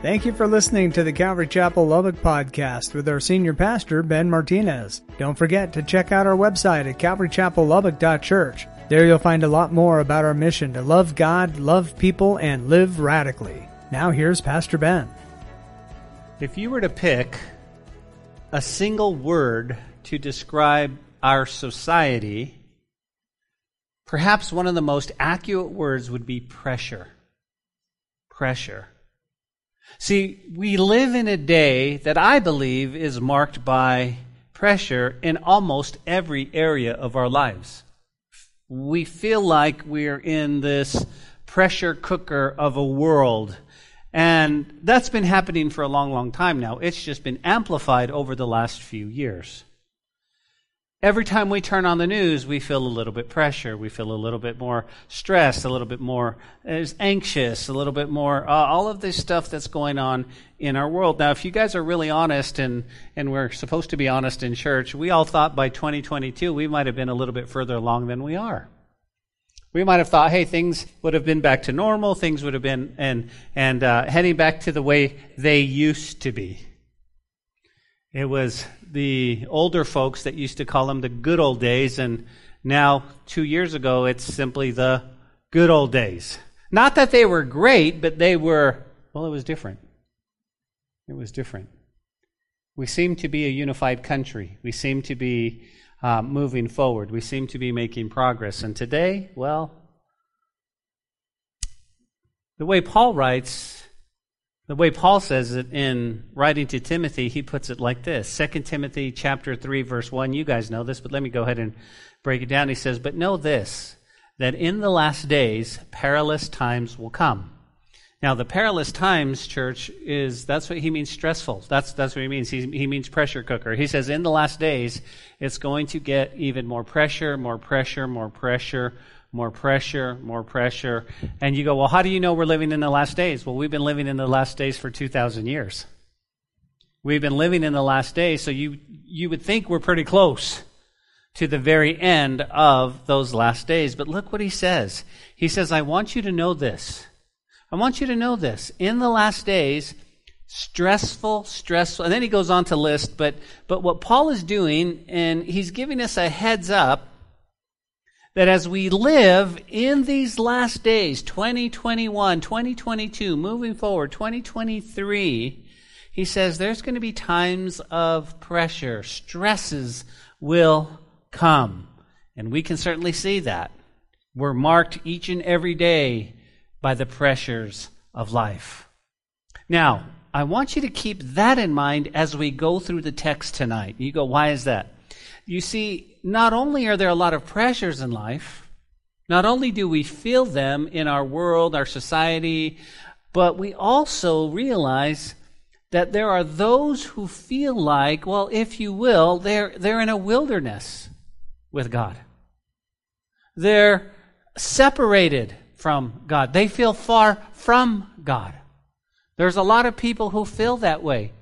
Thank you for listening to the Calvary Chapel Lubbock podcast with our senior pastor, Ben Martinez. Don't forget to check out our website at calvarychapellubbock.church. There you'll find a lot more about our mission to love God, love people, and live radically. Now here's Pastor Ben. If you were to pick a single word to describe our society, perhaps one of the most accurate words would be pressure. Pressure. See, we live in a day that I believe is marked by pressure in almost every area of our lives. We feel like we're in this pressure cooker of a world. And that's been happening for a long, long time now. It's just been amplified over the last few years. Every time we turn on the news, we feel a little bit pressure. We feel a little bit more stressed, a little bit more anxious, a little bit more, uh, all of this stuff that's going on in our world. Now, if you guys are really honest, and, and we're supposed to be honest in church, we all thought by 2022 we might have been a little bit further along than we are. We might have thought, hey, things would have been back to normal, things would have been, and, and uh, heading back to the way they used to be. It was the older folks that used to call them the good old days, and now, two years ago, it's simply the good old days. Not that they were great, but they were, well, it was different. It was different. We seem to be a unified country. We seem to be uh, moving forward. We seem to be making progress. And today, well, the way Paul writes, the way Paul says it in writing to Timothy, he puts it like this. 2 Timothy chapter 3 verse 1, you guys know this, but let me go ahead and break it down. He says, "But know this, that in the last days perilous times will come." Now, the perilous times, church, is that's what he means stressful. That's that's what he means. He, he means pressure cooker. He says in the last days, it's going to get even more pressure, more pressure, more pressure, more pressure, more pressure. And you go, well, how do you know we're living in the last days? Well, we've been living in the last days for 2,000 years. We've been living in the last days, so you, you would think we're pretty close to the very end of those last days. But look what he says. He says, I want you to know this. I want you to know this. In the last days, stressful, stressful, and then he goes on to list, but, but what Paul is doing, and he's giving us a heads up that as we live in these last days, 2021, 2022, moving forward, 2023, he says there's going to be times of pressure. Stresses will come. And we can certainly see that. We're marked each and every day by the pressures of life. Now, I want you to keep that in mind as we go through the text tonight. You go, why is that? You see, not only are there a lot of pressures in life, not only do we feel them in our world, our society, but we also realize that there are those who feel like, well, if you will, they're, they're in a wilderness with God. They're separated from God. They feel far from God. There's a lot of people who feel that way.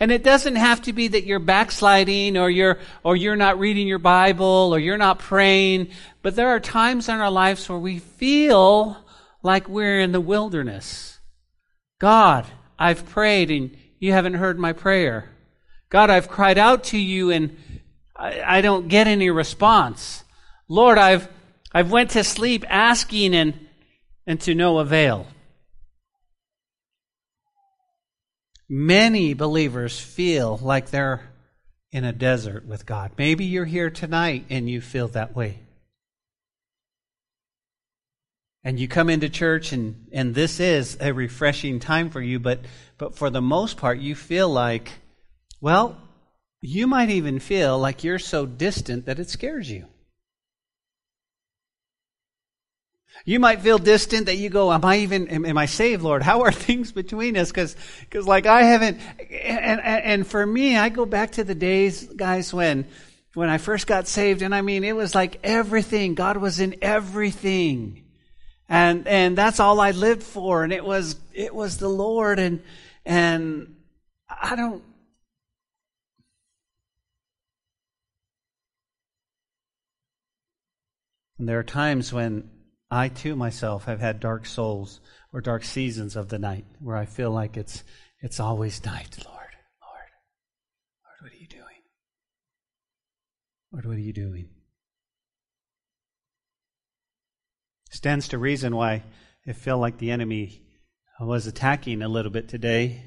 And it doesn't have to be that you're backsliding or you're, or you're not reading your Bible or you're not praying, but there are times in our lives where we feel like we're in the wilderness. God, I've prayed and you haven't heard my prayer. God, I've cried out to you and I, I don't get any response. Lord, I've, I've went to sleep asking and, and to no avail. Many believers feel like they're in a desert with God. Maybe you're here tonight and you feel that way. And you come into church and, and this is a refreshing time for you, but, but for the most part, you feel like, well, you might even feel like you're so distant that it scares you. You might feel distant that you go, am I even, am, am I saved, Lord? How are things between us? Cause, cause like I haven't, and, and, and for me, I go back to the days, guys, when, when I first got saved, and I mean, it was like everything. God was in everything. And, and that's all I lived for. And it was, it was the Lord. And, and I don't, and there are times when I too myself have had dark souls or dark seasons of the night where I feel like it's it's always night, Lord. Lord. Lord, what are you doing? Lord, what are you doing? Stands to reason why it felt like the enemy was attacking a little bit today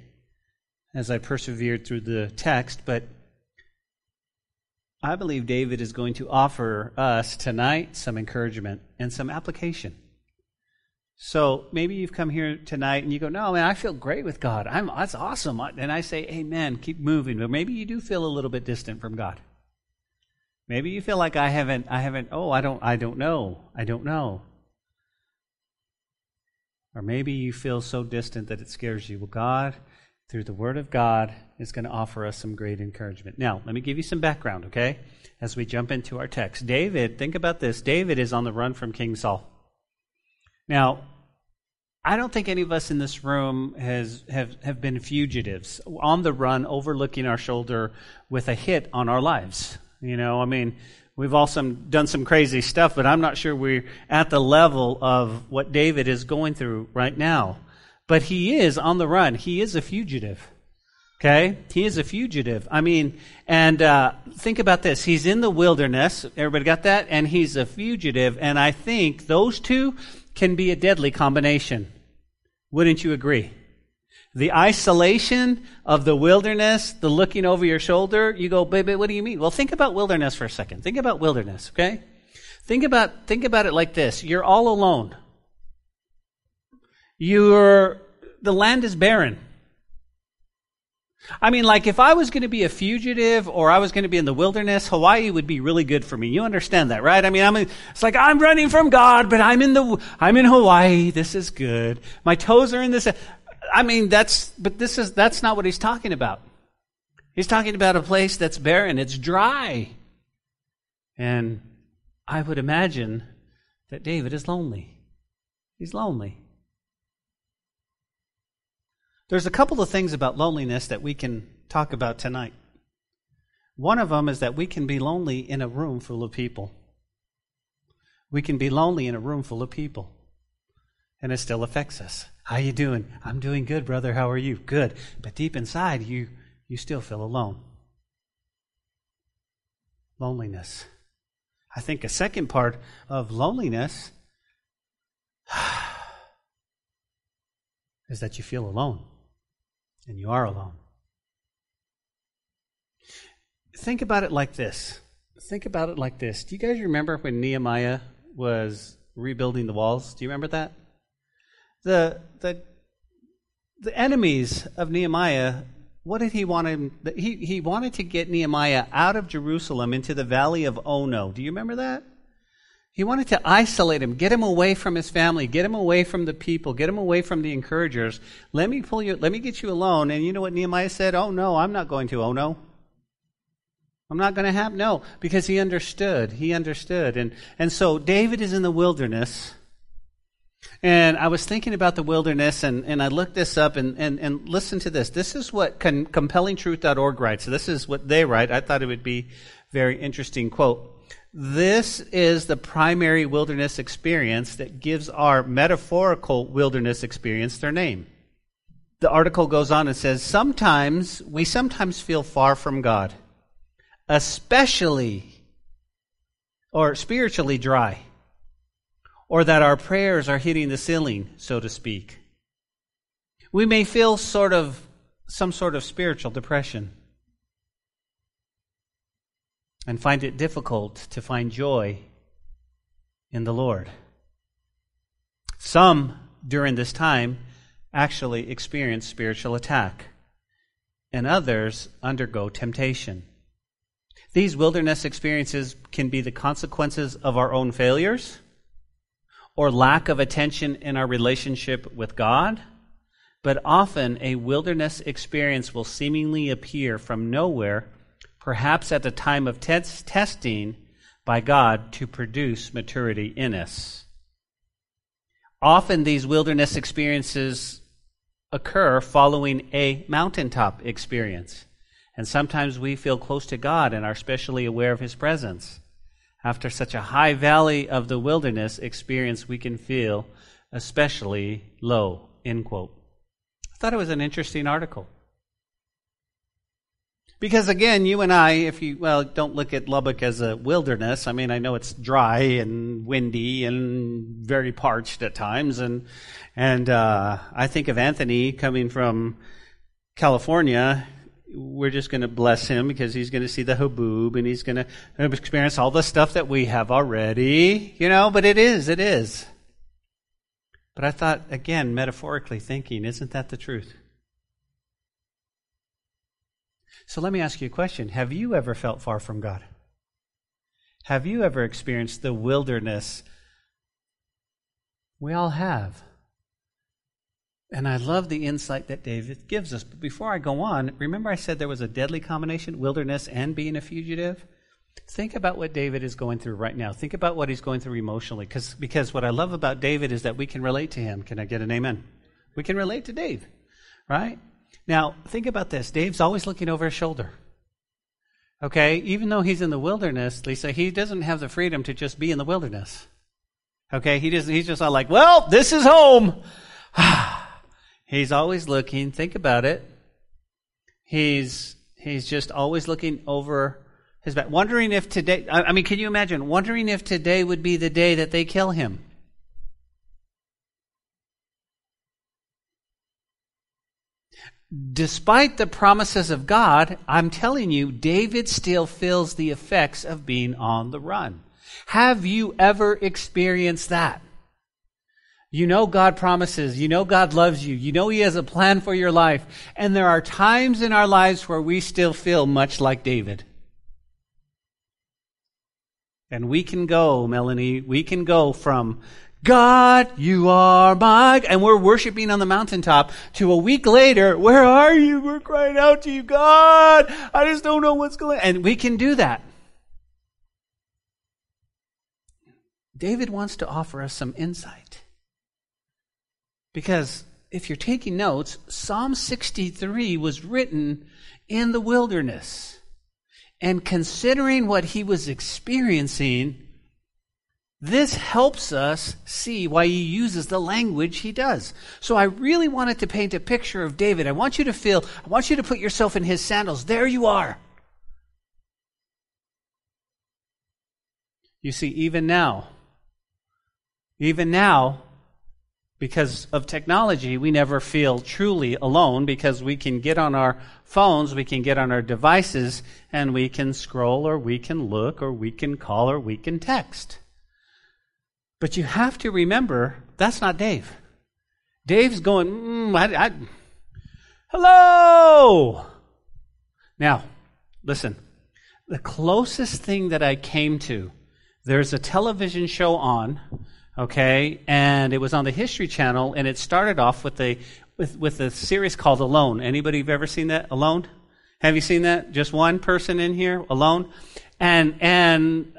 as I persevered through the text, but I believe David is going to offer us tonight some encouragement and some application. So maybe you've come here tonight and you go, "No, man, I feel great with God. I'm that's awesome." And I say, "Amen. Keep moving." But maybe you do feel a little bit distant from God. Maybe you feel like I haven't I haven't oh, I don't I don't know. I don't know. Or maybe you feel so distant that it scares you. Well, God, through the Word of God, is going to offer us some great encouragement. Now, let me give you some background, okay? As we jump into our text. David, think about this. David is on the run from King Saul. Now, I don't think any of us in this room has have, have been fugitives on the run, overlooking our shoulder with a hit on our lives. You know, I mean, we've all some, done some crazy stuff, but I'm not sure we're at the level of what David is going through right now. But he is on the run. He is a fugitive. Okay? He is a fugitive. I mean, and uh, think about this. He's in the wilderness. Everybody got that? And he's a fugitive. And I think those two can be a deadly combination. Wouldn't you agree? The isolation of the wilderness, the looking over your shoulder, you go, baby, what do you mean? Well, think about wilderness for a second. Think about wilderness, okay? Think about, think about it like this. You're all alone. You're, the land is barren. I mean, like if I was going to be a fugitive or I was going to be in the wilderness, Hawaii would be really good for me. You understand that, right? I mean, I'm, it's like I'm running from God, but I'm in the, I'm in Hawaii. This is good. My toes are in this. I mean, that's, but this is, that's not what he's talking about. He's talking about a place that's barren. It's dry. And I would imagine that David is lonely. He's lonely. There's a couple of things about loneliness that we can talk about tonight. One of them is that we can be lonely in a room full of people. We can be lonely in a room full of people, and it still affects us. How you doing? I'm doing good, brother. How are you? Good. But deep inside, you you still feel alone. Loneliness. I think a second part of loneliness is that you feel alone and you are alone. Think about it like this. Think about it like this. Do you guys remember when Nehemiah was rebuilding the walls? Do you remember that? The the the enemies of Nehemiah, what did he want him he he wanted to get Nehemiah out of Jerusalem into the valley of Ono. Do you remember that? He wanted to isolate him, get him away from his family, get him away from the people, get him away from the encouragers. Let me pull you, let me get you alone. And you know what Nehemiah said? Oh no, I'm not going to. Oh no. I'm not going to have, no, because he understood. He understood. And, and so David is in the wilderness. And I was thinking about the wilderness, and, and I looked this up, and, and, and listen to this. This is what compellingtruth.org writes. This is what they write. I thought it would be very interesting quote. This is the primary wilderness experience that gives our metaphorical wilderness experience their name. The article goes on and says, Sometimes, we sometimes feel far from God, especially or spiritually dry, or that our prayers are hitting the ceiling, so to speak. We may feel sort of some sort of spiritual depression and find it difficult to find joy in the Lord. Some during this time actually experience spiritual attack, and others undergo temptation. These wilderness experiences can be the consequences of our own failures or lack of attention in our relationship with God, but often a wilderness experience will seemingly appear from nowhere perhaps at the time of testing by God to produce maturity in us. Often these wilderness experiences occur following a mountaintop experience. And sometimes we feel close to God and are especially aware of His presence. After such a high valley of the wilderness experience, we can feel especially low. End quote. I thought it was an interesting article. Because again, you and I, if you, well, don't look at Lubbock as a wilderness. I mean, I know it's dry and windy and very parched at times. And, and, uh, I think of Anthony coming from California. We're just going to bless him because he's going to see the haboob and he's going to experience all the stuff that we have already, you know, but it is, it is. But I thought, again, metaphorically thinking, isn't that the truth? So let me ask you a question. Have you ever felt far from God? Have you ever experienced the wilderness? We all have. And I love the insight that David gives us. But before I go on, remember I said there was a deadly combination wilderness and being a fugitive? Think about what David is going through right now. Think about what he's going through emotionally. Cause, because what I love about David is that we can relate to him. Can I get an amen? We can relate to Dave, right? Now, think about this. Dave's always looking over his shoulder. Okay? Even though he's in the wilderness, Lisa, he doesn't have the freedom to just be in the wilderness. Okay? He just, he's just not like, well, this is home. he's always looking. Think about it. He's, he's just always looking over his back. Wondering if today, I mean, can you imagine? Wondering if today would be the day that they kill him. Despite the promises of God, I'm telling you, David still feels the effects of being on the run. Have you ever experienced that? You know God promises. You know God loves you. You know He has a plan for your life. And there are times in our lives where we still feel much like David. And we can go, Melanie, we can go from God, you are my, and we're worshiping on the mountaintop to a week later, where are you? We're crying out to you, God. I just don't know what's going on. And we can do that. David wants to offer us some insight. Because if you're taking notes, Psalm 63 was written in the wilderness. And considering what he was experiencing, this helps us see why he uses the language he does. So I really wanted to paint a picture of David. I want you to feel, I want you to put yourself in his sandals. There you are. You see, even now, even now, because of technology, we never feel truly alone because we can get on our phones, we can get on our devices, and we can scroll or we can look or we can call or we can text. But you have to remember that's not Dave. Dave's going, mm, I, I, hello. Now, listen. The closest thing that I came to, there's a television show on, okay, and it was on the History Channel, and it started off with a with with a series called Alone. Anybody have ever seen that? Alone? Have you seen that? Just one person in here alone, and and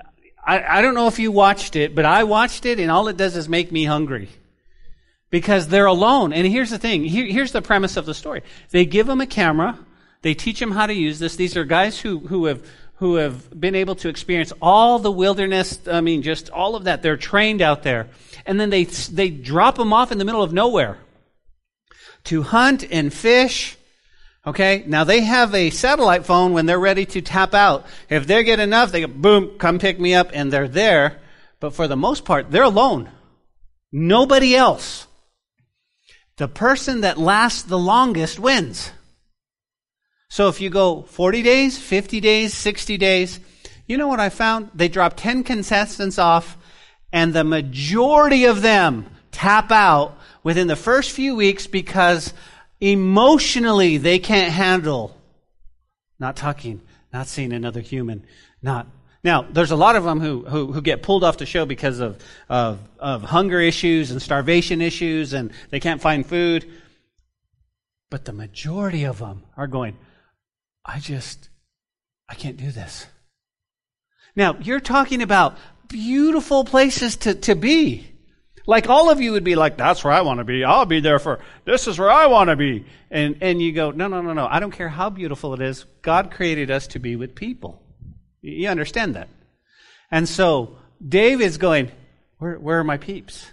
I, I don't know if you watched it, but I watched it, and all it does is make me hungry. Because they're alone. And here's the thing. Here, here's the premise of the story. They give them a camera. They teach them how to use this. These are guys who, who have, who have been able to experience all the wilderness. I mean, just all of that. They're trained out there. And then they, they drop them off in the middle of nowhere to hunt and fish Okay? Now they have a satellite phone when they're ready to tap out. If they get enough, they go, boom, come pick me up, and they're there. But for the most part, they're alone. Nobody else. The person that lasts the longest wins. So if you go 40 days, 50 days, 60 days, you know what I found? They drop 10 contestants off, and the majority of them tap out within the first few weeks because Emotionally, they can't handle not talking, not seeing another human, not. Now, there's a lot of them who, who, who get pulled off the show because of, of, of hunger issues and starvation issues and they can't find food. But the majority of them are going, I just, I can't do this. Now, you're talking about beautiful places to, to be. Like all of you would be like, that's where I want to be. I'll be there for, this is where I want to be. And, and you go, no, no, no, no. I don't care how beautiful it is. God created us to be with people. You understand that? And so Dave is going, where, where are my peeps?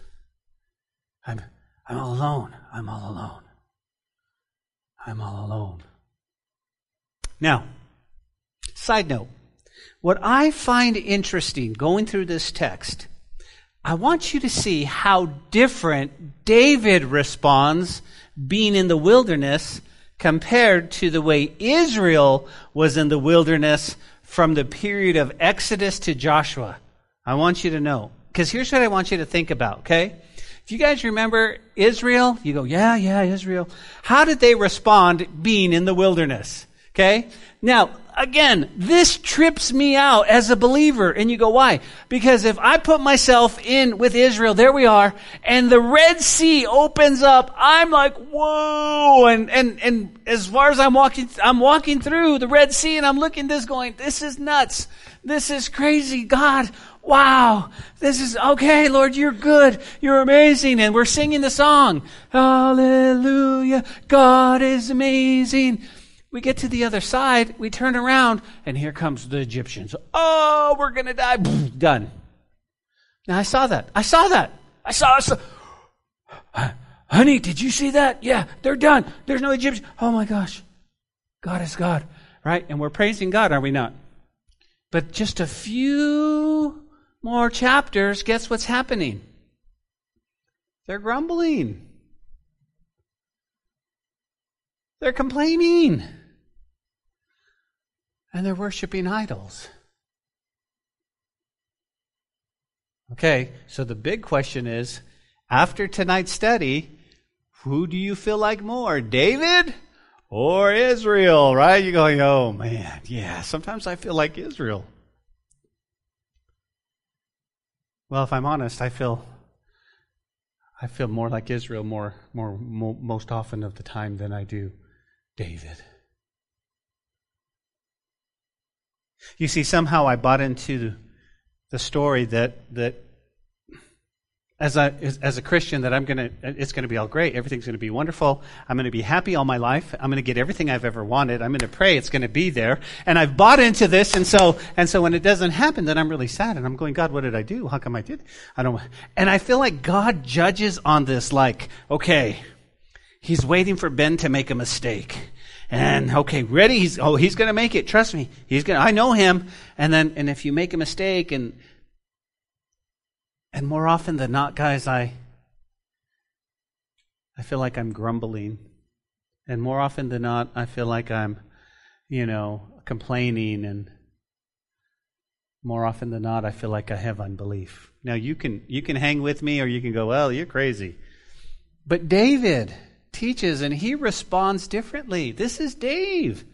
I'm, I'm all alone. I'm all alone. I'm all alone. Now, side note. What I find interesting going through this text, I want you to see how different David responds being in the wilderness compared to the way Israel was in the wilderness from the period of Exodus to Joshua. I want you to know. Because here's what I want you to think about, okay? If you guys remember Israel, you go, yeah, yeah, Israel. How did they respond being in the wilderness? Okay? Now, again, this trips me out as a believer. And you go, why? Because if I put myself in with Israel, there we are, and the Red Sea opens up, I'm like, whoa! And, and, and as far as I'm walking, I'm walking through the Red Sea and I'm looking this going, this is nuts. This is crazy. God, wow, this is okay, Lord, you're good, you're amazing, and we're singing the song, Hallelujah, God is amazing. We get to the other side, we turn around, and here comes the Egyptians. Oh, we're gonna die. Done. Now I saw that. I saw that. I saw. I saw Honey, did you see that? Yeah, they're done. There's no Egyptian. Oh my gosh. God is God. Right? And we're praising God, are we not? But just a few more chapters, guess what's happening? They're grumbling. They're complaining and they're worshiping idols. Okay, so the big question is after tonight's study, who do you feel like more, David or Israel, right? You're going, oh man, yeah, sometimes I feel like Israel. Well, if I'm honest, I feel I feel more like Israel more more mo- most often of the time than I do David. You see, somehow I bought into the story that that as a as a Christian that I'm gonna it's gonna be all great. Everything's gonna be wonderful. I'm gonna be happy all my life. I'm gonna get everything I've ever wanted. I'm gonna pray it's gonna be there. And I've bought into this, and so and so when it doesn't happen, then I'm really sad, and I'm going, God, what did I do? How come I did? I don't. And I feel like God judges on this, like, okay, He's waiting for Ben to make a mistake. And okay, ready? He's oh, he's going to make it. Trust me. He's going. I know him. And then, and if you make a mistake, and and more often than not, guys, I I feel like I'm grumbling, and more often than not, I feel like I'm, you know, complaining, and more often than not, I feel like I have unbelief. Now you can you can hang with me, or you can go, well, you're crazy. But David teaches and he responds differently. This is Dave.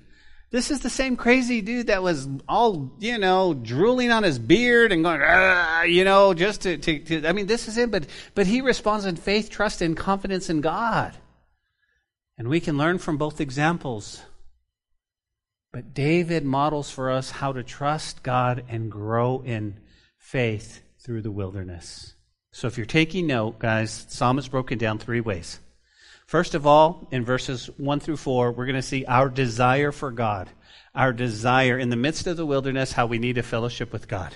This is the same crazy dude that was all, you know, drooling on his beard and going, ah, you know, just to, to, to, I mean, this is him, but, but he responds in faith, trust, and confidence in God. And we can learn from both examples. But David models for us how to trust God and grow in faith through the wilderness. So if you're taking note, guys, Psalm is broken down three ways. First of all, in verses 1 through 4, we're going to see our desire for God. Our desire in the midst of the wilderness, how we need a fellowship with God.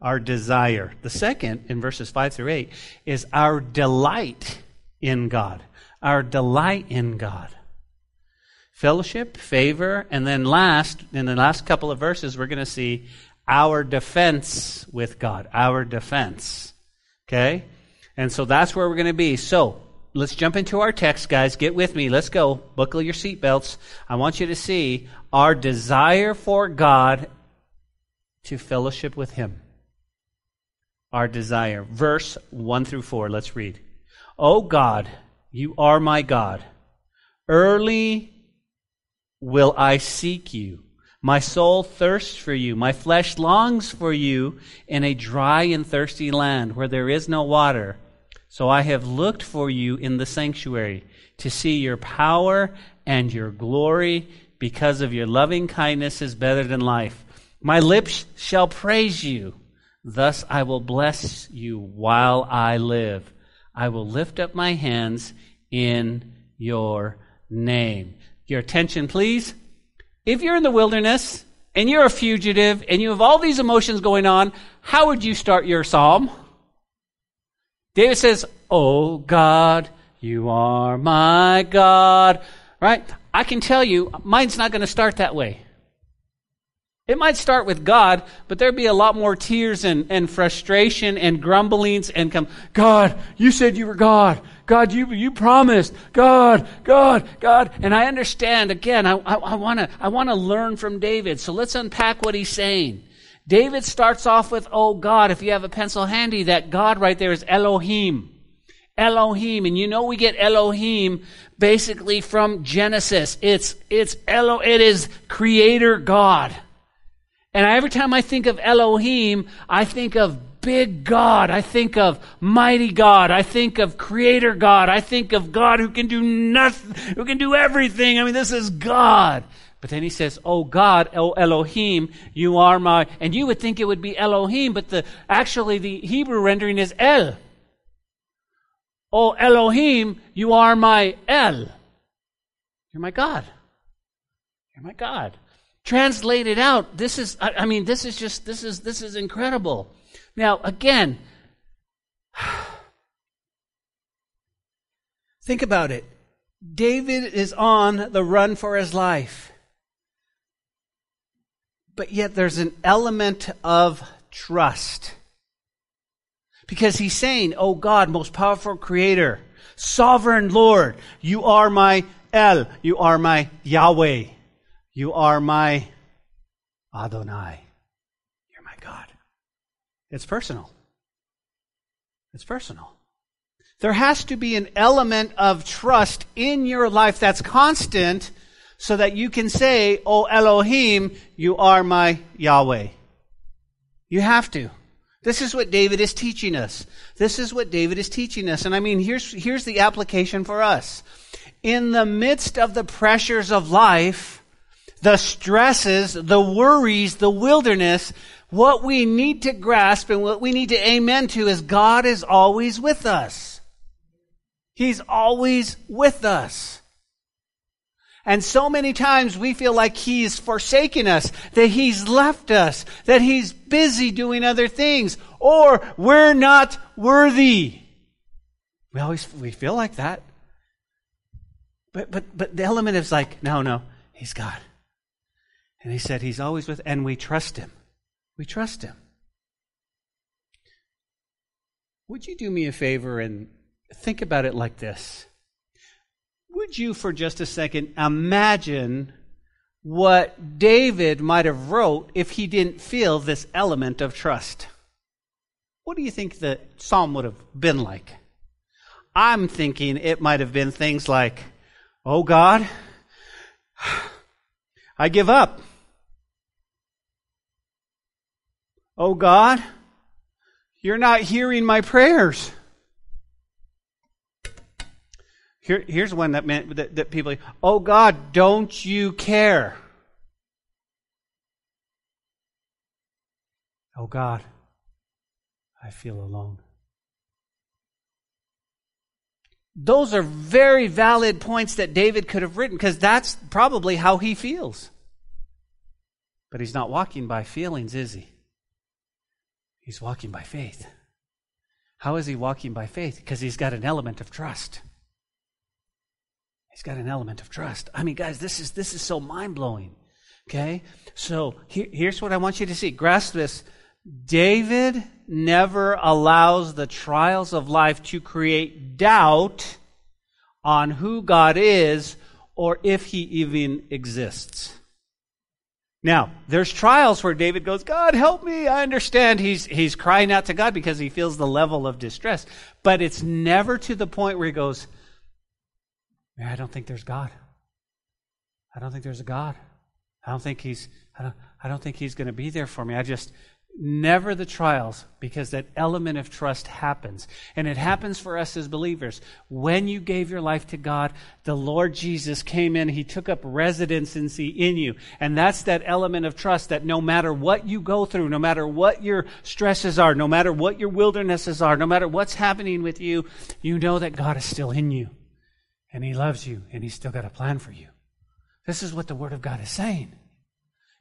Our desire. The second, in verses 5 through 8, is our delight in God. Our delight in God. Fellowship, favor, and then last, in the last couple of verses, we're going to see our defense with God. Our defense. Okay? And so that's where we're going to be. So, let's jump into our text, guys. Get with me. Let's go. Buckle your seatbelts. I want you to see our desire for God to fellowship with Him. Our desire. Verse 1 through 4. Let's read. O God, you are my God. Early will I seek you. My soul thirsts for you. My flesh longs for you in a dry and thirsty land where there is no water. So I have looked for you in the sanctuary to see your power and your glory because of your loving kindness is better than life. My lips shall praise you. Thus I will bless you while I live. I will lift up my hands in your name. Your attention, please. If you're in the wilderness and you're a fugitive and you have all these emotions going on, how would you start your psalm? David says, Oh God, you are my God. Right? I can tell you, mine's not going to start that way. It might start with God, but there'd be a lot more tears and, and frustration and grumblings and come, God, you said you were God. God, you, you promised. God, God, God. And I understand, again, I, I, I want to I wanna learn from David. So let's unpack what he's saying. David starts off with, oh God, if you have a pencil handy, that God right there is Elohim. Elohim. And you know we get Elohim basically from Genesis. It's, it's Elo, it is creator God. And every time I think of Elohim, I think of big God. I think of mighty God. I think of creator God. I think of God who can do nothing, who can do everything. I mean, this is God. But then he says, Oh God, oh Elohim, you are my, and you would think it would be Elohim, but the, actually the Hebrew rendering is El. Oh Elohim, you are my El. You're my God. You're my God translated out, this is, I, I mean, this is just, this is, this is incredible. Now, again, think about it. David is on the run for his life. But yet there's an element of trust. Because he's saying, Oh God, most powerful creator, sovereign Lord, you are my El, you are my Yahweh. You are my Adonai. You're my God. It's personal. It's personal. There has to be an element of trust in your life that's constant so that you can say, Oh Elohim, you are my Yahweh. You have to. This is what David is teaching us. This is what David is teaching us. And I mean, here's, here's the application for us. In the midst of the pressures of life, the stresses, the worries, the wilderness, what we need to grasp and what we need to amen to is God is always with us. He's always with us. And so many times we feel like He's forsaken us, that He's left us, that He's busy doing other things, or we're not worthy. We always, we feel like that. But, but, but the element is like, no, no, He's God. And he said, He's always with, and we trust Him. We trust Him. Would you do me a favor and think about it like this? Would you, for just a second, imagine what David might have wrote if he didn't feel this element of trust? What do you think the psalm would have been like? I'm thinking it might have been things like, Oh God, I give up. Oh God, you're not hearing my prayers. Here, here's one that meant that, that people, oh God, don't you care? Oh God, I feel alone. Those are very valid points that David could have written because that's probably how he feels. But he's not walking by feelings, is he? He's walking by faith. How is he walking by faith? Because he's got an element of trust. He's got an element of trust. I mean, guys, this is this is so mind blowing. Okay, so here, here's what I want you to see. Grasp this. David never allows the trials of life to create doubt on who God is or if he even exists. Now, there's trials where David goes, God, help me. I understand he's, he's crying out to God because he feels the level of distress. But it's never to the point where he goes, I don't think there's God. I don't think there's a God. I don't think he's, I don't, I don't think he's going to be there for me. I just, never the trials because that element of trust happens. And it happens for us as believers. When you gave your life to God, the Lord Jesus came in, He took up residency in you. And that's that element of trust that no matter what you go through, no matter what your stresses are, no matter what your wildernesses are, no matter what's happening with you, you know that God is still in you. And He loves you, and He's still got a plan for you. This is what the Word of God is saying.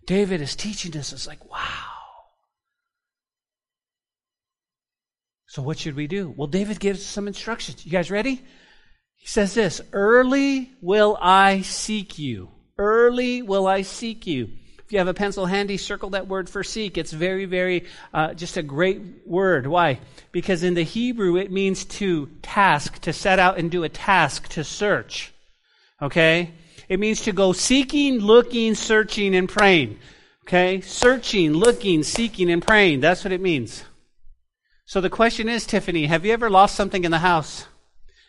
David is teaching us. It's like, wow. So what should we do? Well, David gives some instructions. You guys ready? He says this, early will I seek you. Early will I seek you. If you have a pencil handy, circle that word for seek. It's very, very, uh, just a great word. Why? Because in the Hebrew, it means to task, to set out and do a task, to search. Okay? It means to go seeking, looking, searching, and praying. Okay? Searching, looking, seeking, and praying. That's what it means. So the question is, Tiffany, have you ever lost something in the house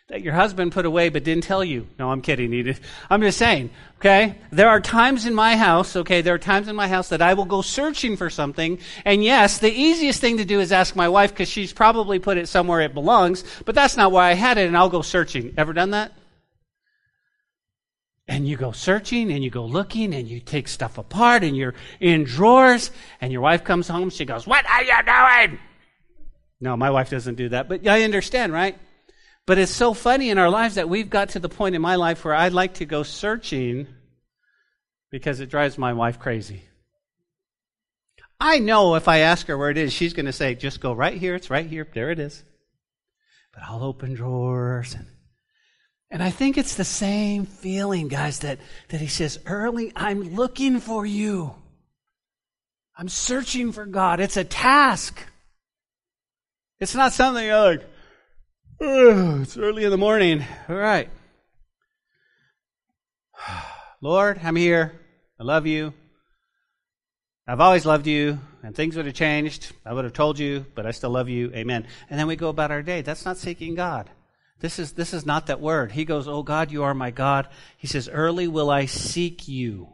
that your husband put away but didn't tell you? No, I'm kidding. I'm just saying, okay? There are times in my house, okay, there are times in my house that I will go searching for something. And yes, the easiest thing to do is ask my wife because she's probably put it somewhere it belongs, but that's not why I had it and I'll go searching. Ever done that? and you go searching and you go looking and you take stuff apart and you're in drawers and your wife comes home she goes what are you doing no my wife doesn't do that but i understand right but it's so funny in our lives that we've got to the point in my life where i'd like to go searching because it drives my wife crazy i know if i ask her where it is she's going to say just go right here it's right here there it is but i'll open drawers and and I think it's the same feeling, guys, that, that he says, early, I'm looking for you. I'm searching for God. It's a task. It's not something like, it's early in the morning. All right. Lord, I'm here. I love you. I've always loved you, and things would have changed. I would have told you, but I still love you. Amen. And then we go about our day. That's not seeking God. This is, this is not that word. He goes, Oh God, you are my God. He says, Early will I seek you.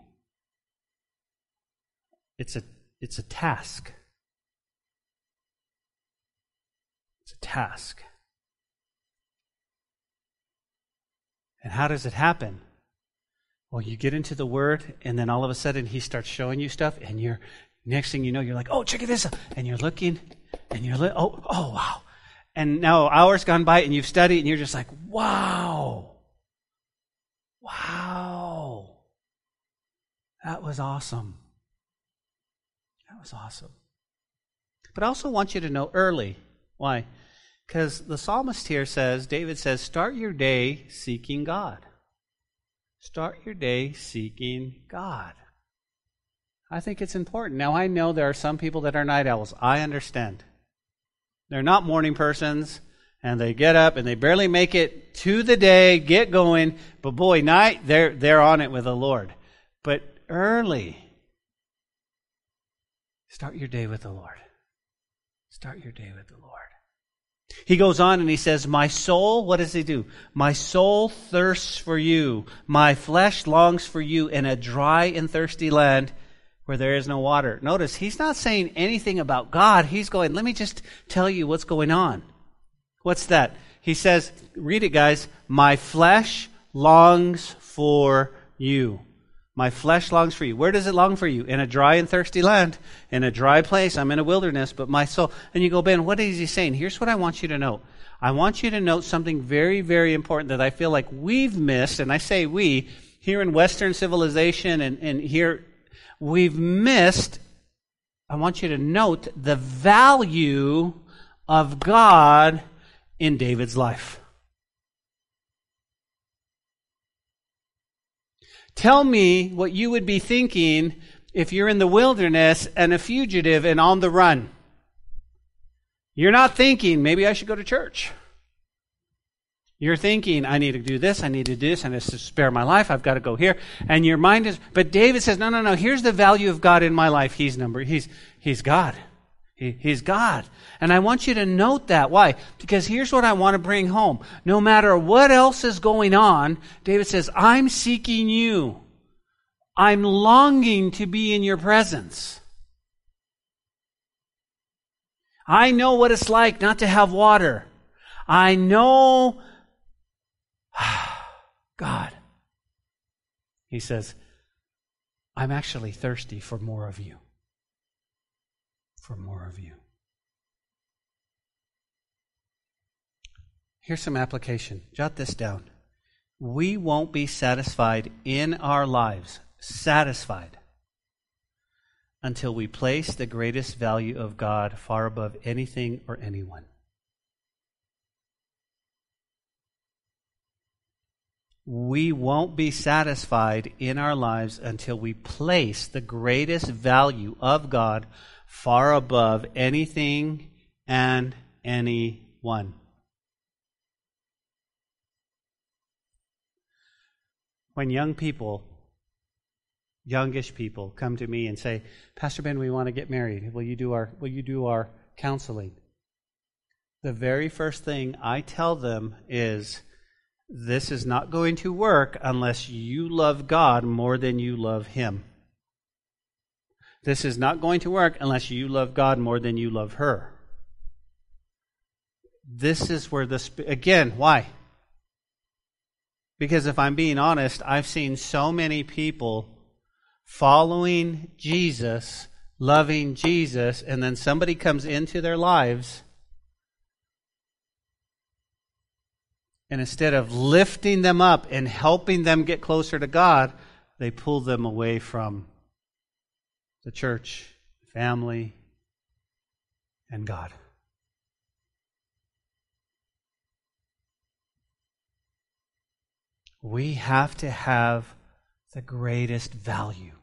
It's a, it's a task. It's a task. And how does it happen? Well, you get into the Word, and then all of a sudden He starts showing you stuff, and you're next thing you know, you're like, "Oh, check it this out!" And you're looking, and you're like, "Oh, oh, wow! and now hours gone by and you've studied and you're just like, wow. Wow. That was awesome. That was awesome. But I also want you to know early. Why? Because the psalmist here says, David says, start your day seeking God. Start your day seeking God. I think it's important. Now, I know there are some people that are night owls. I understand. They're not morning persons, and they get up and they barely make it to the day, get going. But boy, night they're they're on it with the Lord. But early, start your day with the Lord. Start your day with the Lord. He goes on and he says, My soul, what does he do? My soul thirsts for you. My flesh longs for you in a dry and thirsty land where there is no water. Notice, he's not saying anything about God. He's going, let me just tell you what's going on. What's that? He says, read it, guys. My flesh longs for you. My flesh longs for you. Where does it long for you? In a dry and thirsty land, in a dry place. I'm in a wilderness, but my soul. And you go, Ben, what is he saying? Here's what I want you to know. I want you to note something very, very important that I feel like we've missed, and I say we, here in Western civilization and, and here we've missed, I want you to note the value of God in David's life. Tell me what you would be thinking if you're in the wilderness and a fugitive and on the run. You're not thinking, maybe I should go to church. You're thinking, I need to do this, I need to do this, and it's to spare my life, I've got to go here. And your mind is, but David says, no, no, no, here's the value of God in my life. He's number, he's, he's God. He, he's God. And I want you to note that. Why? Because here's what I want to bring home. No matter what else is going on, David says, I'm seeking you. I'm longing to be in your presence. I know what it's like not to have water. I know God. He says, I'm actually thirsty for more of you for more of you. Here's some application. Jot this down. We won't be satisfied in our lives, satisfied, until we place the greatest value of God far above anything or anyone. we won't be satisfied in our lives until we place the greatest value of God far above anything and anyone. When young people, youngish people, come to me and say, Pastor Ben, we want to get married. Will you do our, will you do our counseling? The very first thing I tell them is, this is not going to work unless you love God more than you love Him. This is not going to work unless you love God more than you love her. This is where the again, why? Because if I'm being honest, I've seen so many people following Jesus, loving Jesus, and then somebody comes into their lives and instead of lifting them up and helping them get closer to God, they pull them away from the church, family, and God. We have to have the greatest value.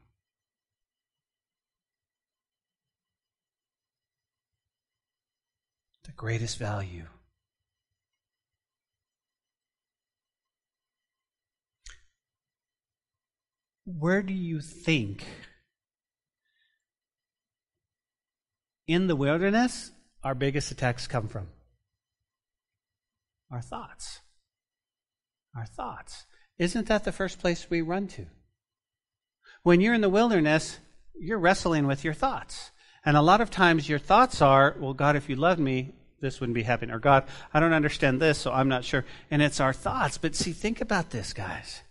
The greatest value. Where do you think in the wilderness, our biggest attacks come from? Our thoughts. Our thoughts. Isn't that the first place we run to? When you're in the wilderness, you're wrestling with your thoughts. And a lot of times your thoughts are, well, God, if you loved me, this wouldn't be happening. Or God, I don't understand this, so I'm not sure. And it's our thoughts. But see, think about this, guys.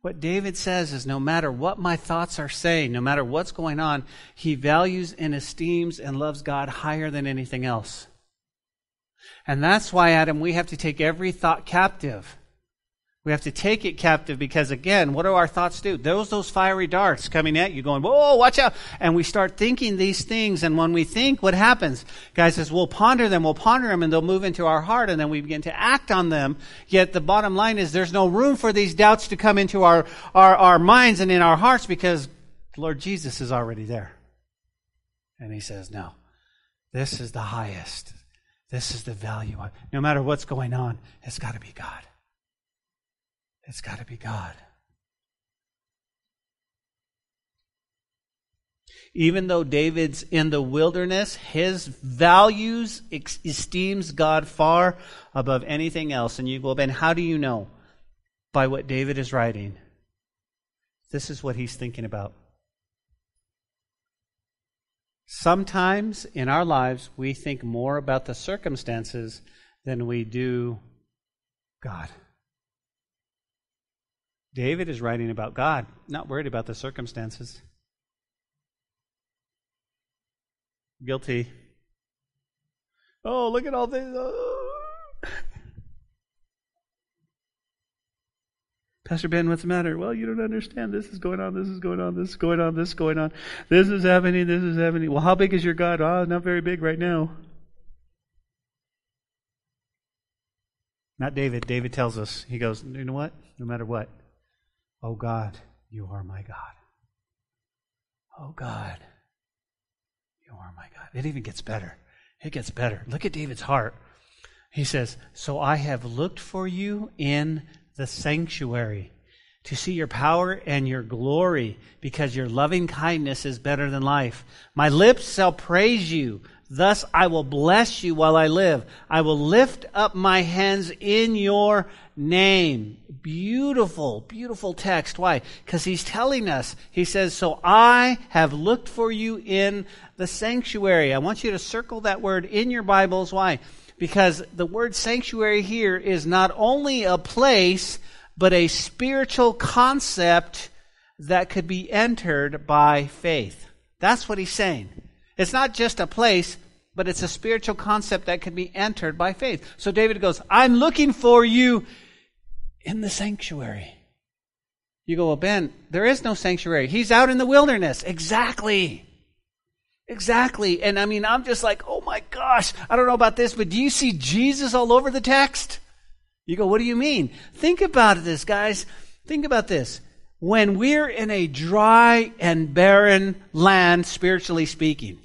What David says is no matter what my thoughts are saying, no matter what's going on, he values and esteems and loves God higher than anything else. And that's why, Adam, we have to take every thought captive. We have to take it captive because, again, what do our thoughts do? Those those fiery darts coming at you, going, "Whoa, watch out!" And we start thinking these things, and when we think, what happens? Guys, says, we'll ponder them, we'll ponder them, and they'll move into our heart, and then we begin to act on them. Yet the bottom line is, there's no room for these doubts to come into our our, our minds and in our hearts because Lord Jesus is already there, and He says, "No, this is the highest. This is the value. No matter what's going on, it's got to be God." It's got to be God. Even though David's in the wilderness, his values esteems God far above anything else. And you go, Ben, how do you know? By what David is writing. This is what he's thinking about. Sometimes in our lives, we think more about the circumstances than we do God. David is writing about God, not worried about the circumstances. Guilty. Oh, look at all this. Oh. Uh, Pastor Ben, what's the matter? Well, you don't understand. This is going on, this is going on, this is going on, this is going on. This is happening, this is happening. Well, how big is your God? Oh, not very big right now. Not David. David tells us, he goes, you know what? No matter what, Oh God, you are my God. Oh God, you are my God. It even gets better. It gets better. Look at David's heart. He says, So I have looked for you in the sanctuary to see your power and your glory because your loving kindness is better than life. My lips shall praise you. Thus I will bless you while I live. I will lift up my hands in your name. Beautiful, beautiful text. Why? Because he's telling us, he says, So I have looked for you in the sanctuary. I want you to circle that word in your Bibles. Why? Because the word sanctuary here is not only a place, but a spiritual concept that could be entered by faith. That's what he's saying. It's not just a place, but it's a spiritual concept that can be entered by faith. So David goes, I'm looking for you in the sanctuary. You go, well, Ben, there is no sanctuary. He's out in the wilderness. Exactly. Exactly. And I mean, I'm just like, oh my gosh, I don't know about this, but do you see Jesus all over the text? You go, what do you mean? Think about this, guys. Think about this. When we're in a dry and barren land, spiritually speaking,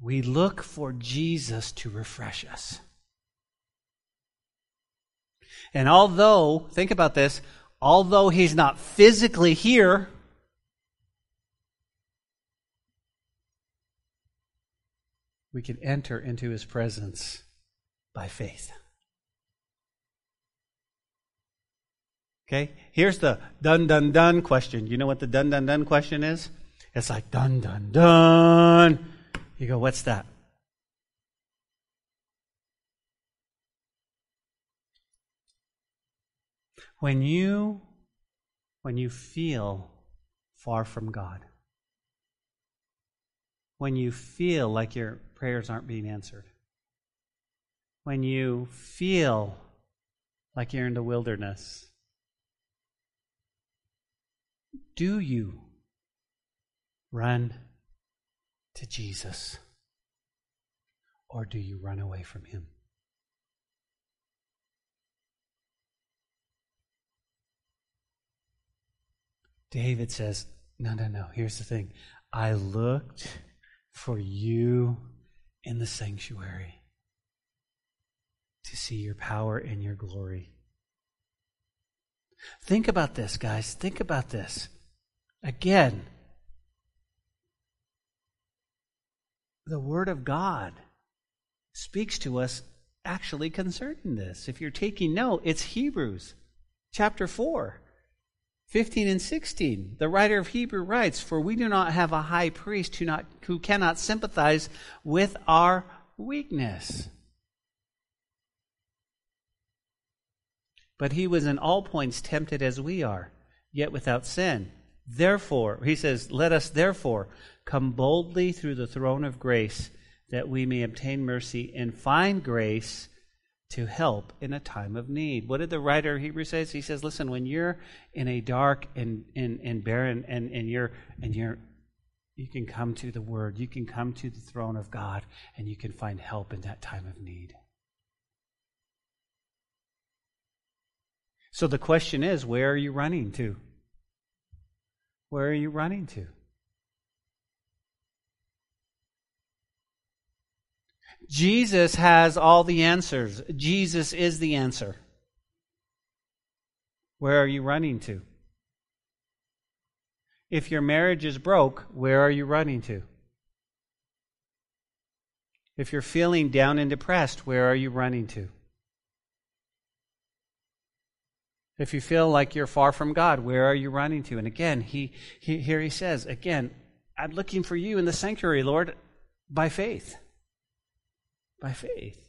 we look for Jesus to refresh us. And although, think about this, although he's not physically here, we can enter into his presence by faith. Okay? Here's the dun dun dun question. You know what the dun dun dun question is? It's like dun dun dun. You go, what's that? When you when you feel far from God. When you feel like your prayers aren't being answered. When you feel like you're in the wilderness. Do you run to Jesus? Or do you run away from him? David says, No, no, no. Here's the thing. I looked for you in the sanctuary to see your power and your glory. Think about this, guys. Think about this. Again, the Word of God speaks to us actually concerning this. If you're taking note, it's Hebrews chapter 4. 15 and 16, the writer of Hebrew writes, For we do not have a high priest who, not, who cannot sympathize with our weakness. But he was in all points tempted as we are, yet without sin. Therefore, he says, Let us therefore come boldly through the throne of grace, that we may obtain mercy and find grace to help in a time of need. What did the writer of Hebrews say? He says, listen, when you're in a dark and, and, and barren and, and you're and you're you can come to the word, you can come to the throne of God, and you can find help in that time of need. So the question is, where are you running to? Where are you running to? Jesus has all the answers. Jesus is the answer. Where are you running to? If your marriage is broke, where are you running to? If you're feeling down and depressed, where are you running to? If you feel like you're far from God, where are you running to? And again, he, he here he says, again, I'm looking for you in the sanctuary, Lord, by faith by faith.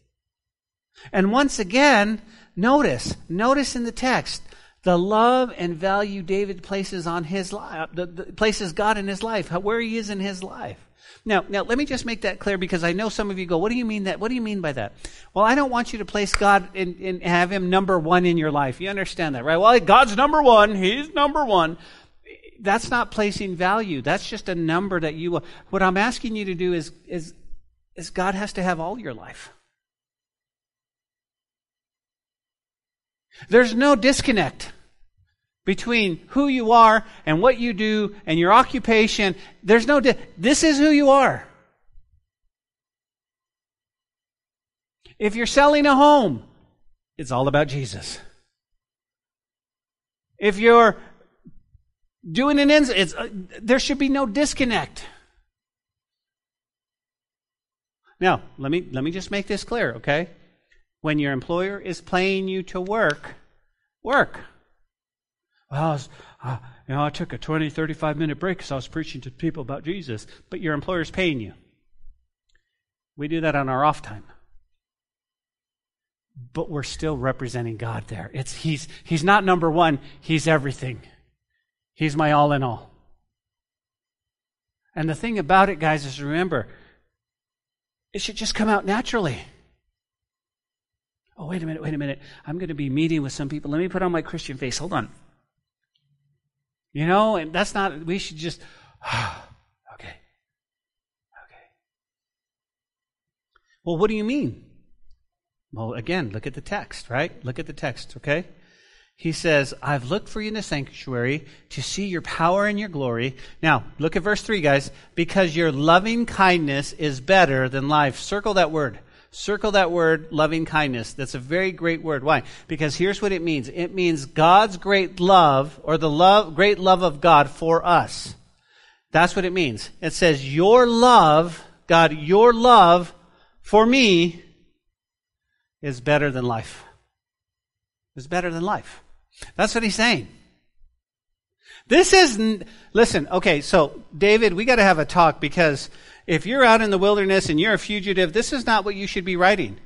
And once again, notice, notice in the text, the love and value David places on his life, uh, the, the, places God in his life, where he is in his life. Now, now, let me just make that clear because I know some of you go, what do you mean that? What do you mean by that? Well, I don't want you to place God and have him number one in your life. You understand that, right? Well, God's number one. He's number one. That's not placing value. That's just a number that you, what I'm asking you to do is, is is God has to have all your life. There's no disconnect between who you are and what you do and your occupation. There's no, di- this is who you are. If you're selling a home, it's all about Jesus. If you're doing an ins, it's, uh, there should be no disconnect. Now, let me, let me just make this clear, okay? When your employer is paying you to work, work. Well, I was, uh, you know, I took a 20, 35 minute break because I was preaching to people about Jesus, but your employer's paying you. We do that on our off time. But we're still representing God there. It's, he's, he's not number one, He's everything. He's my all in all. And the thing about it, guys, is remember, it should just come out naturally. Oh, wait a minute, wait a minute. I'm going to be meeting with some people. Let me put on my Christian face. Hold on. You know, and that's not, we should just, okay. Okay. Well, what do you mean? Well, again, look at the text, right? Look at the text, okay? He says, I've looked for you in the sanctuary to see your power and your glory. Now, look at verse 3, guys. Because your loving kindness is better than life. Circle that word. Circle that word, loving kindness. That's a very great word. Why? Because here's what it means. It means God's great love, or the love, great love of God for us. That's what it means. It says, your love, God, your love for me is better than life. Is better than life. That's what he's saying. This is, listen, okay, so David, we got to have a talk because if you're out in the wilderness and you're a fugitive, this is not what you should be writing.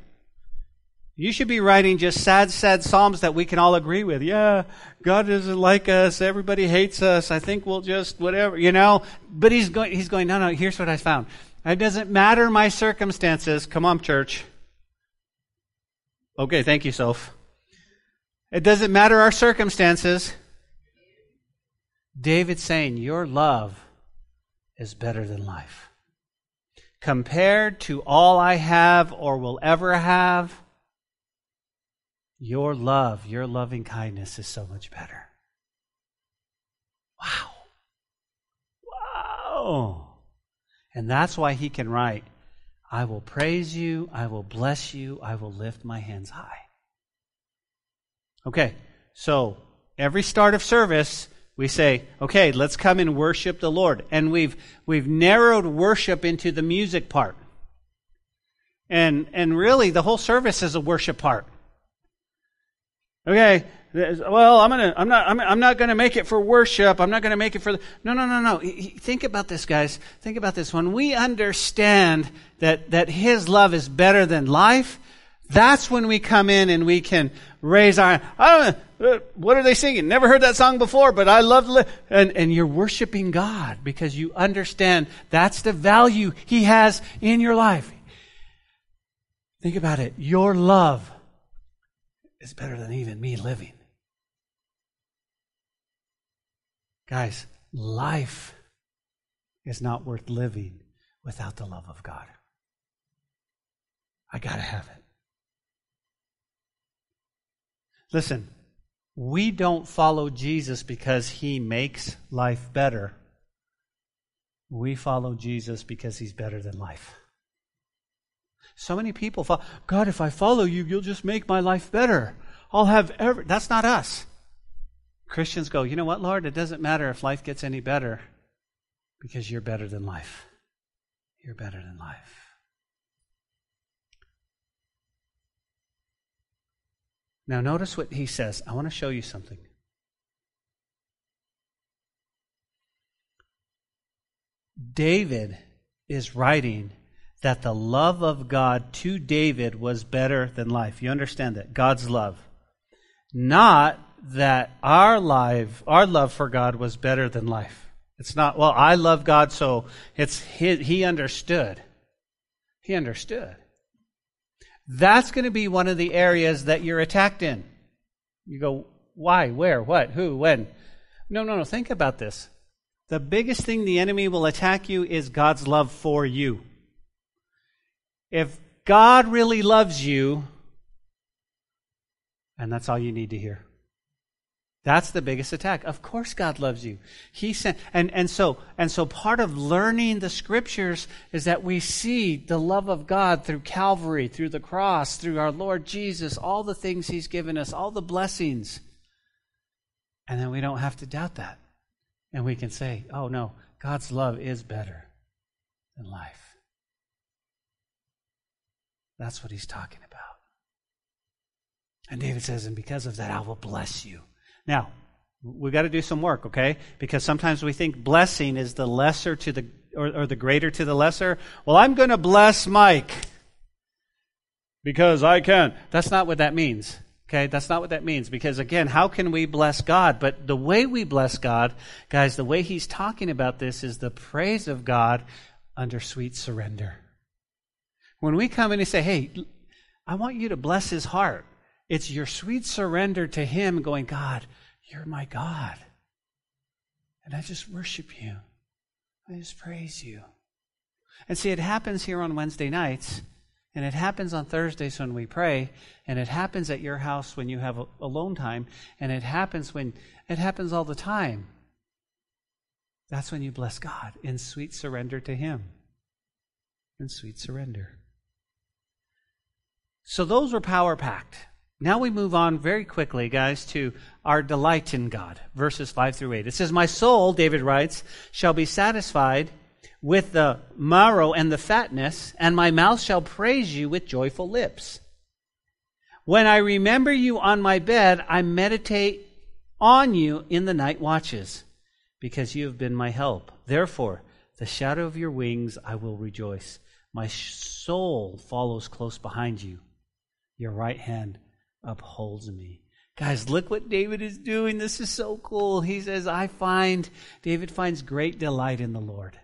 You should be writing just sad, sad psalms that we can all agree with. Yeah, God doesn't like us. Everybody hates us. I think we'll just whatever, you know. But he's going. He's going. No, no. Here's what I found. It doesn't matter my circumstances. Come on, church. Okay, thank you, Soph. It doesn't matter our circumstances. David's saying, Your love is better than life. Compared to all I have or will ever have, your love, your loving kindness is so much better. Wow. Wow. And that's why he can write, I will praise you, I will bless you, I will lift my hands high. Okay, so every start of service, we say, okay, let's come and worship the Lord. And we've, we've narrowed worship into the music part. And, and really, the whole service is a worship part. Okay, well, I'm gonna, I'm not, I'm, I'm not gonna make it for worship. I'm not gonna make it for the, no, no, no, no. Think about this, guys. Think about this. When we understand that, that His love is better than life, that's when we come in and we can raise our, I don't what are they singing? Never heard that song before, but I love, li-. and, and you're worshiping God because you understand that's the value He has in your life. Think about it. Your love is better than even me living. Guys, life is not worth living without the love of God. I got to have it. Listen, we don't follow Jesus because he makes life better. We follow Jesus because he's better than life. So many people follow, God, if I follow you, you'll just make my life better. I'll have every. That's not us. Christians go, you know what, Lord? It doesn't matter if life gets any better because you're better than life. You're better than life. Now, notice what he says. I want to show you something. David is writing that the love of God to David was better than life. You understand that? God's love. Not that our life, our love for God was better than life. It's not, well, I love God, so it's he, he understood. He understood. That's going to be one of the areas that you're attacked in. You go, why, where, what, who, when? No, no, no. Think about this. The biggest thing the enemy will attack you is God's love for you. If God really loves you, and that's all you need to hear. That's the biggest attack. Of course God loves you. He sent and, and so and so part of learning the scriptures is that we see the love of God through Calvary, through the cross, through our Lord Jesus, all the things He's given us, all the blessings. And then we don't have to doubt that. And we can say, oh no, God's love is better than life. That's what he's talking about. And David says, and because of that, I will bless you. Now, we've got to do some work, okay? Because sometimes we think blessing is the lesser to the, or, or the greater to the lesser. Well, I'm going to bless Mike because I can. That's not what that means. Okay, that's not what that means. Because again, how can we bless God? But the way we bless God, guys, the way he's talking about this is the praise of God under sweet surrender. When we come in and say, hey, I want you to bless his heart. It's your sweet surrender to Him going, God, you're my God. And I just worship you. I just praise you. And see, it happens here on Wednesday nights. And it happens on Thursdays when we pray, and it happens at your house when you have alone time, and it happens when it happens all the time. That's when you bless God in sweet surrender to Him. In sweet surrender. So those were power packed. Now we move on very quickly, guys, to our delight in God, verses 5 through 8. It says, My soul, David writes, shall be satisfied with the marrow and the fatness, and my mouth shall praise you with joyful lips. When I remember you on my bed, I meditate on you in the night watches, because you have been my help. Therefore, the shadow of your wings I will rejoice. My soul follows close behind you. Your right hand upholds me. Guys, look what David is doing. This is so cool. He says, I find, David finds great delight in the Lord.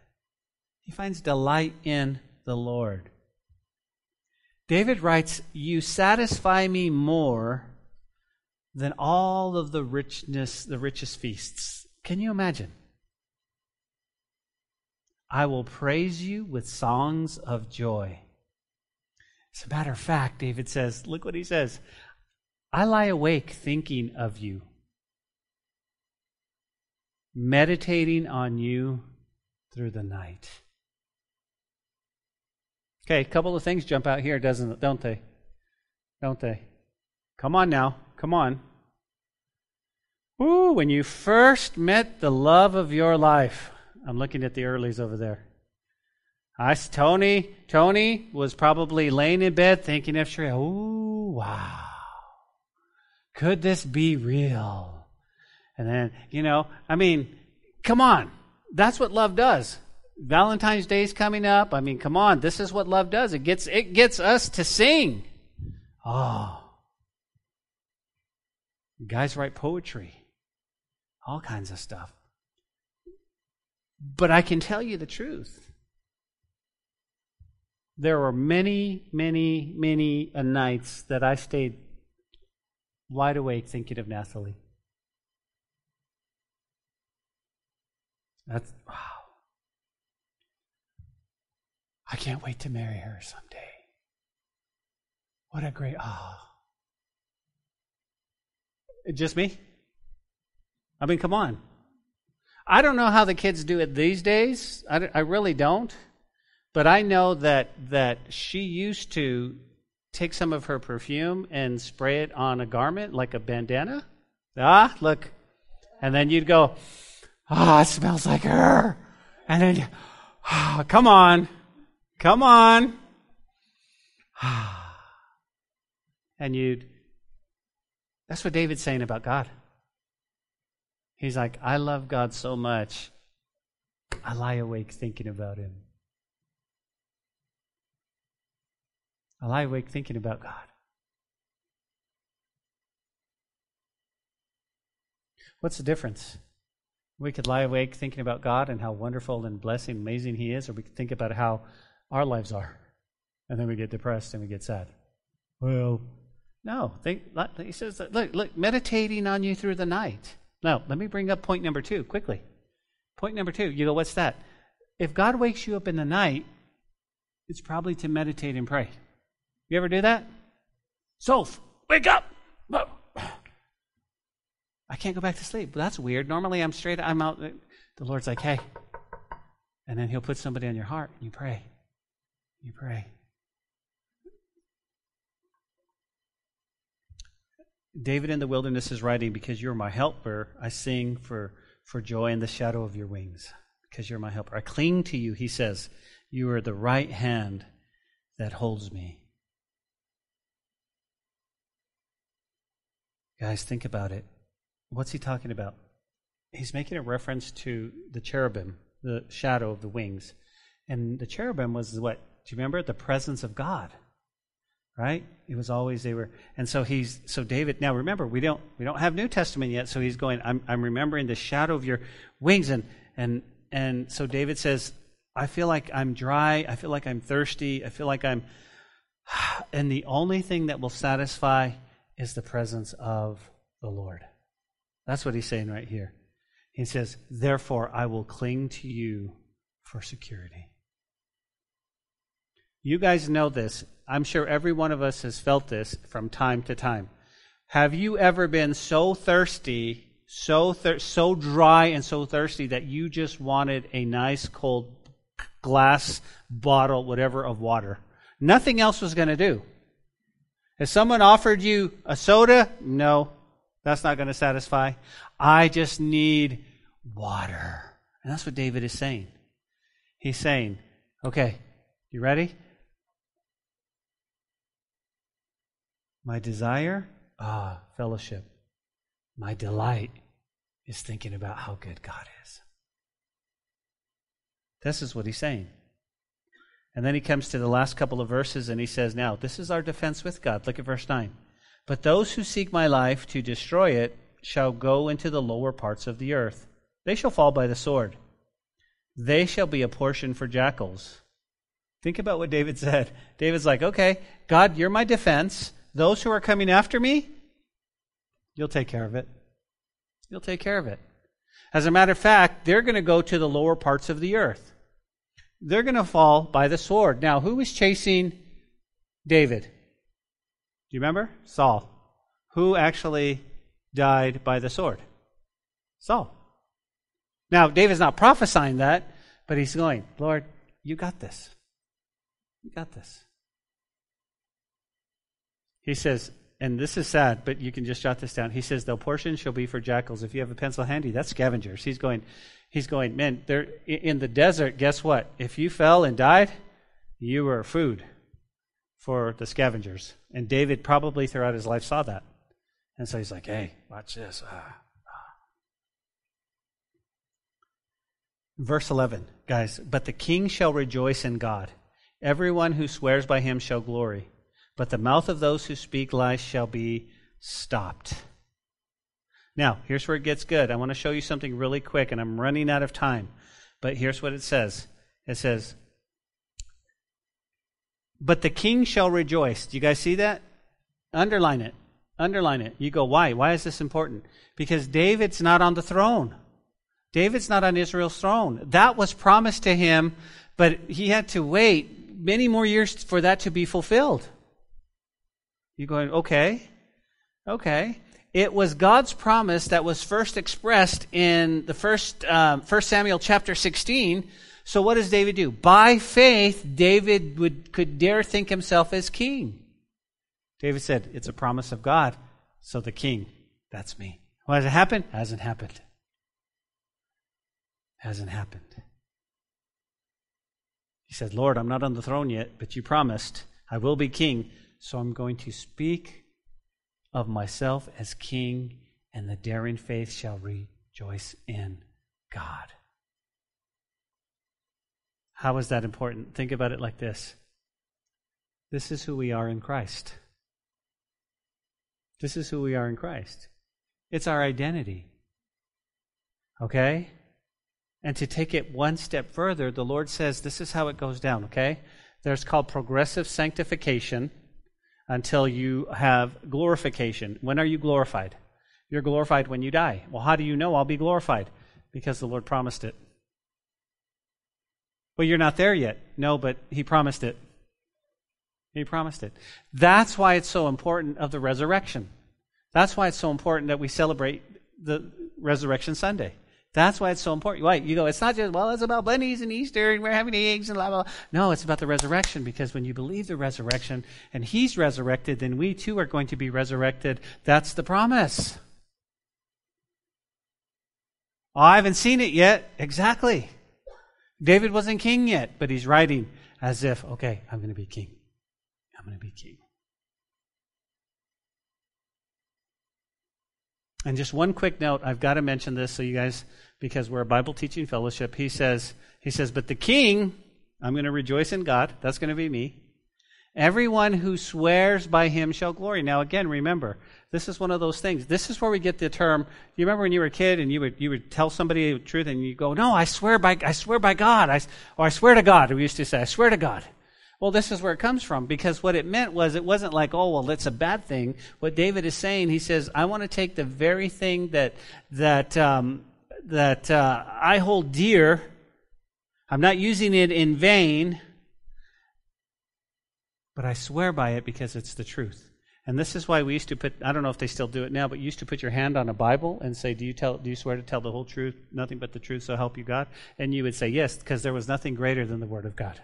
He finds delight in the Lord. David writes, You satisfy me more than all of the richness, the richest feasts. Can you imagine? I will praise you with songs of joy. As a matter of fact, David says, look what he says I lie awake thinking of you, meditating on you through the night. Okay, a couple of things jump out here, doesn't? Don't they? Don't they? Come on now. Come on. Ooh, when you first met the love of your life. I'm looking at the earlies over there. I, Tony, Tony was probably laying in bed thinking of Sheree. Ooh, wow. Could this be real? And then, you know, I mean, come on. That's what love does. Valentine's Day is coming up. I mean, come on. This is what love does. It gets, it gets us to sing. Oh. Guys write poetry. All kinds of stuff. But I can tell you the truth there were many, many, many nights that I stayed wide awake thinking of Nathalie. That's wow. I can't wait to marry her someday. What a great ah. Oh. Just me? I mean, come on. I don't know how the kids do it these days. I, I really don't. But I know that that she used to take some of her perfume and spray it on a garment like a bandana. Ah, look. And then you'd go, ah, oh, it smells like her. And then, oh, come on, come on. Ah. And you'd, that's what David's saying about God. He's like, I love God so much, I lie awake thinking about him. I lie awake thinking about God. What's the difference? We could lie awake thinking about God and how wonderful and blessing, amazing He is, or we could think about how our lives are. And then we get depressed and we get sad. Well, no. Think, he says, look, look, meditating on you through the night. Now, let me bring up point number two quickly. Point number two. You go, what's that? If God wakes you up in the night, it's probably to meditate and pray. You ever do that? Soph, wake up! I can't go back to sleep. That's weird. Normally I'm straight, I'm out. The Lord's like, hey. And then He'll put somebody on your heart and you pray. You pray. David in the wilderness is writing, Because you're my helper, I sing for, for joy in the shadow of your wings. Because you're my helper. I cling to you, he says. You are the right hand that holds me. Guys, think about it. What's he talking about? He's making a reference to the cherubim, the shadow of the wings. And the cherubim was what? Do you remember? The presence of God. Right? It was always they were and so he's so David now remember we don't we don't have New Testament yet, so he's going, I'm I'm remembering the shadow of your wings and and and so David says, I feel like I'm dry, I feel like I'm thirsty, I feel like I'm and the only thing that will satisfy is the presence of the Lord. That's what he's saying right here. He says, Therefore, I will cling to you for security. You guys know this. I'm sure every one of us has felt this from time to time. Have you ever been so thirsty, so thir- so dry and so thirsty that you just wanted a nice cold glass, bottle, whatever of water? Nothing else was going to do. If someone offered you a soda, no, that's not going to satisfy. I just need water. And that's what David is saying. He's saying, okay, you ready? My desire, ah, fellowship. My delight is thinking about how good God is. This is what he's saying. And then he comes to the last couple of verses and he says, Now, this is our defense with God. Look at verse 9. But those who seek my life to destroy it shall go into the lower parts of the earth. They shall fall by the sword. They shall be a portion for jackals. Think about what David said. David's like, okay, God, you're my defense. Those who are coming after me, you'll take care of it. You'll take care of it. As a matter of fact, they're going to go to the lower parts of the earth. They're going to fall by the sword. Now, who was chasing David? Do you remember? Saul. Who actually died by the sword? Saul. Now, David's not prophesying that, but he's going, Lord, you got this. You got this. He says, and this is sad, but you can just jot this down. He says, "The portion shall be for jackals." If you have a pencil handy, that's scavengers. He's going, he's going, man. They're in the desert. Guess what? If you fell and died, you were food for the scavengers. And David probably throughout his life saw that, and so he's like, "Hey, watch this." Ah, ah. Verse eleven, guys. But the king shall rejoice in God. Everyone who swears by him shall glory but the mouth of those who speak lies shall be stopped. Now, here's where it gets good. I want to show you something really quick, and I'm running out of time. But here's what it says it says, But the king shall rejoice. Do you guys see that? Underline it. Underline it. You go, why? Why is this important? Because David's not on the throne. David's not on Israel's throne. That was promised to him, but he had to wait many more years for that to be fulfilled. You're going, okay, okay. It was God's promise that was first expressed in the first, um, first Samuel chapter 16. So what does David do? By faith, David would, could dare think himself as king. David said, it's a promise of God. So the king, that's me. Well, has it happened? Hasn't happened. Hasn't happened. He said, Lord, I'm not on the throne yet, but you promised I will be king. So I'm going to speak of myself as king, and the daring faith shall rejoice in God. How is that important? Think about it like this this is who we are in Christ. This is who we are in Christ. It's our identity. Okay? And to take it one step further, the Lord says this is how it goes down, okay? There's called progressive sanctification until you have glorification. When are you glorified? You're glorified when you die. Well, how do you know I'll be glorified? Because the Lord promised it. Well, you're not there yet. No, but He promised it. He promised it. That's why it's so important of the resurrection. That's why it's so important that we celebrate the Resurrection Sunday. That's why it's so important. Why? You go, it's not just, well, it's about bunnies and Easter and we're having eggs and blah, blah, blah. No, it's about the resurrection because when you believe the resurrection and He's resurrected, then we too are going to be resurrected. That's the promise. Oh, I haven't seen it yet. Exactly. David wasn't king yet, but he's writing as if, okay, I'm going to be king. I'm going to be king. And just one quick note, I've got to mention this so you guys, because we're a Bible teaching fellowship. He says, he says, but the king, I'm going to rejoice in God. That's going to be me. Everyone who swears by him shall glory. Now, again, remember, this is one of those things. This is where we get the term. You remember when you were a kid and you would you would tell somebody the truth and you go, "No, I swear by I swear by God," I, or "I swear to God." We used to say, "I swear to God." Well, this is where it comes from because what it meant was it wasn't like, oh, well, it's a bad thing. What David is saying, he says, I want to take the very thing that that um, that uh, I hold dear. I'm not using it in vain. but I swear by it because it's the truth. And this is why we used to put, I don't know if they still do it now, but you used to put your hand on a Bible and say, do you, tell, do you swear to tell the whole truth, nothing but the truth, so help you God? And you would say, yes, because there was nothing greater than the Word of God.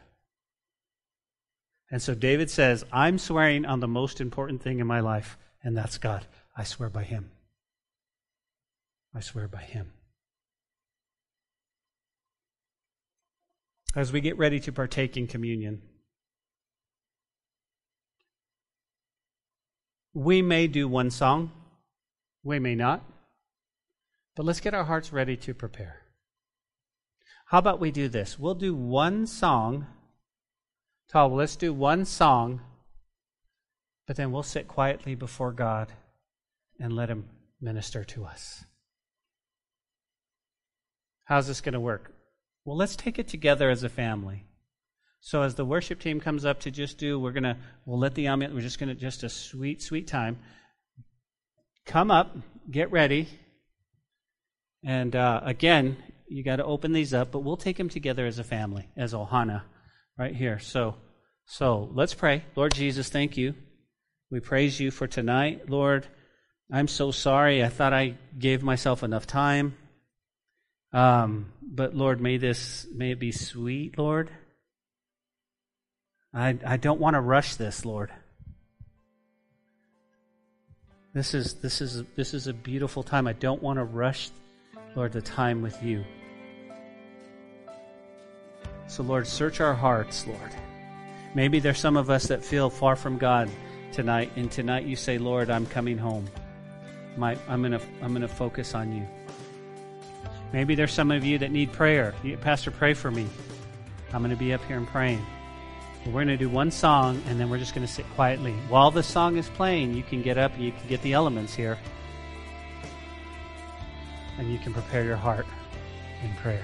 And so David says, I'm swearing on the most important thing in my life, and that's God. I swear by Him. I swear by Him. As we get ready to partake in communion, we may do one song, we may not, but let's get our hearts ready to prepare. How about we do this? We'll do one song. Tal, let's do one song, but then we'll sit quietly before God and let Him minister to us. How's this going to work? Well, let's take it together as a family. So as the worship team comes up to just do, we're gonna we'll let the ambient. We're just gonna just a sweet, sweet time. Come up, get ready, and uh, again, you got to open these up. But we'll take them together as a family, as Ohana, right here. So, so let's pray. Lord Jesus, thank you. We praise you for tonight, Lord. I'm so sorry. I thought I gave myself enough time. Um, but Lord, may this may it be sweet, Lord. I I don't want to rush this, Lord. This is this is this is a beautiful time. I don't want to rush, Lord, the time with you. So Lord, search our hearts, Lord. Maybe there's some of us that feel far from God tonight, and tonight you say, Lord, I'm coming home. My, I'm gonna I'm gonna focus on you. Maybe there's some of you that need prayer. Pastor, pray for me. I'm going to be up here and praying. We're going to do one song, and then we're just going to sit quietly. While the song is playing, you can get up and you can get the elements here. And you can prepare your heart in prayer.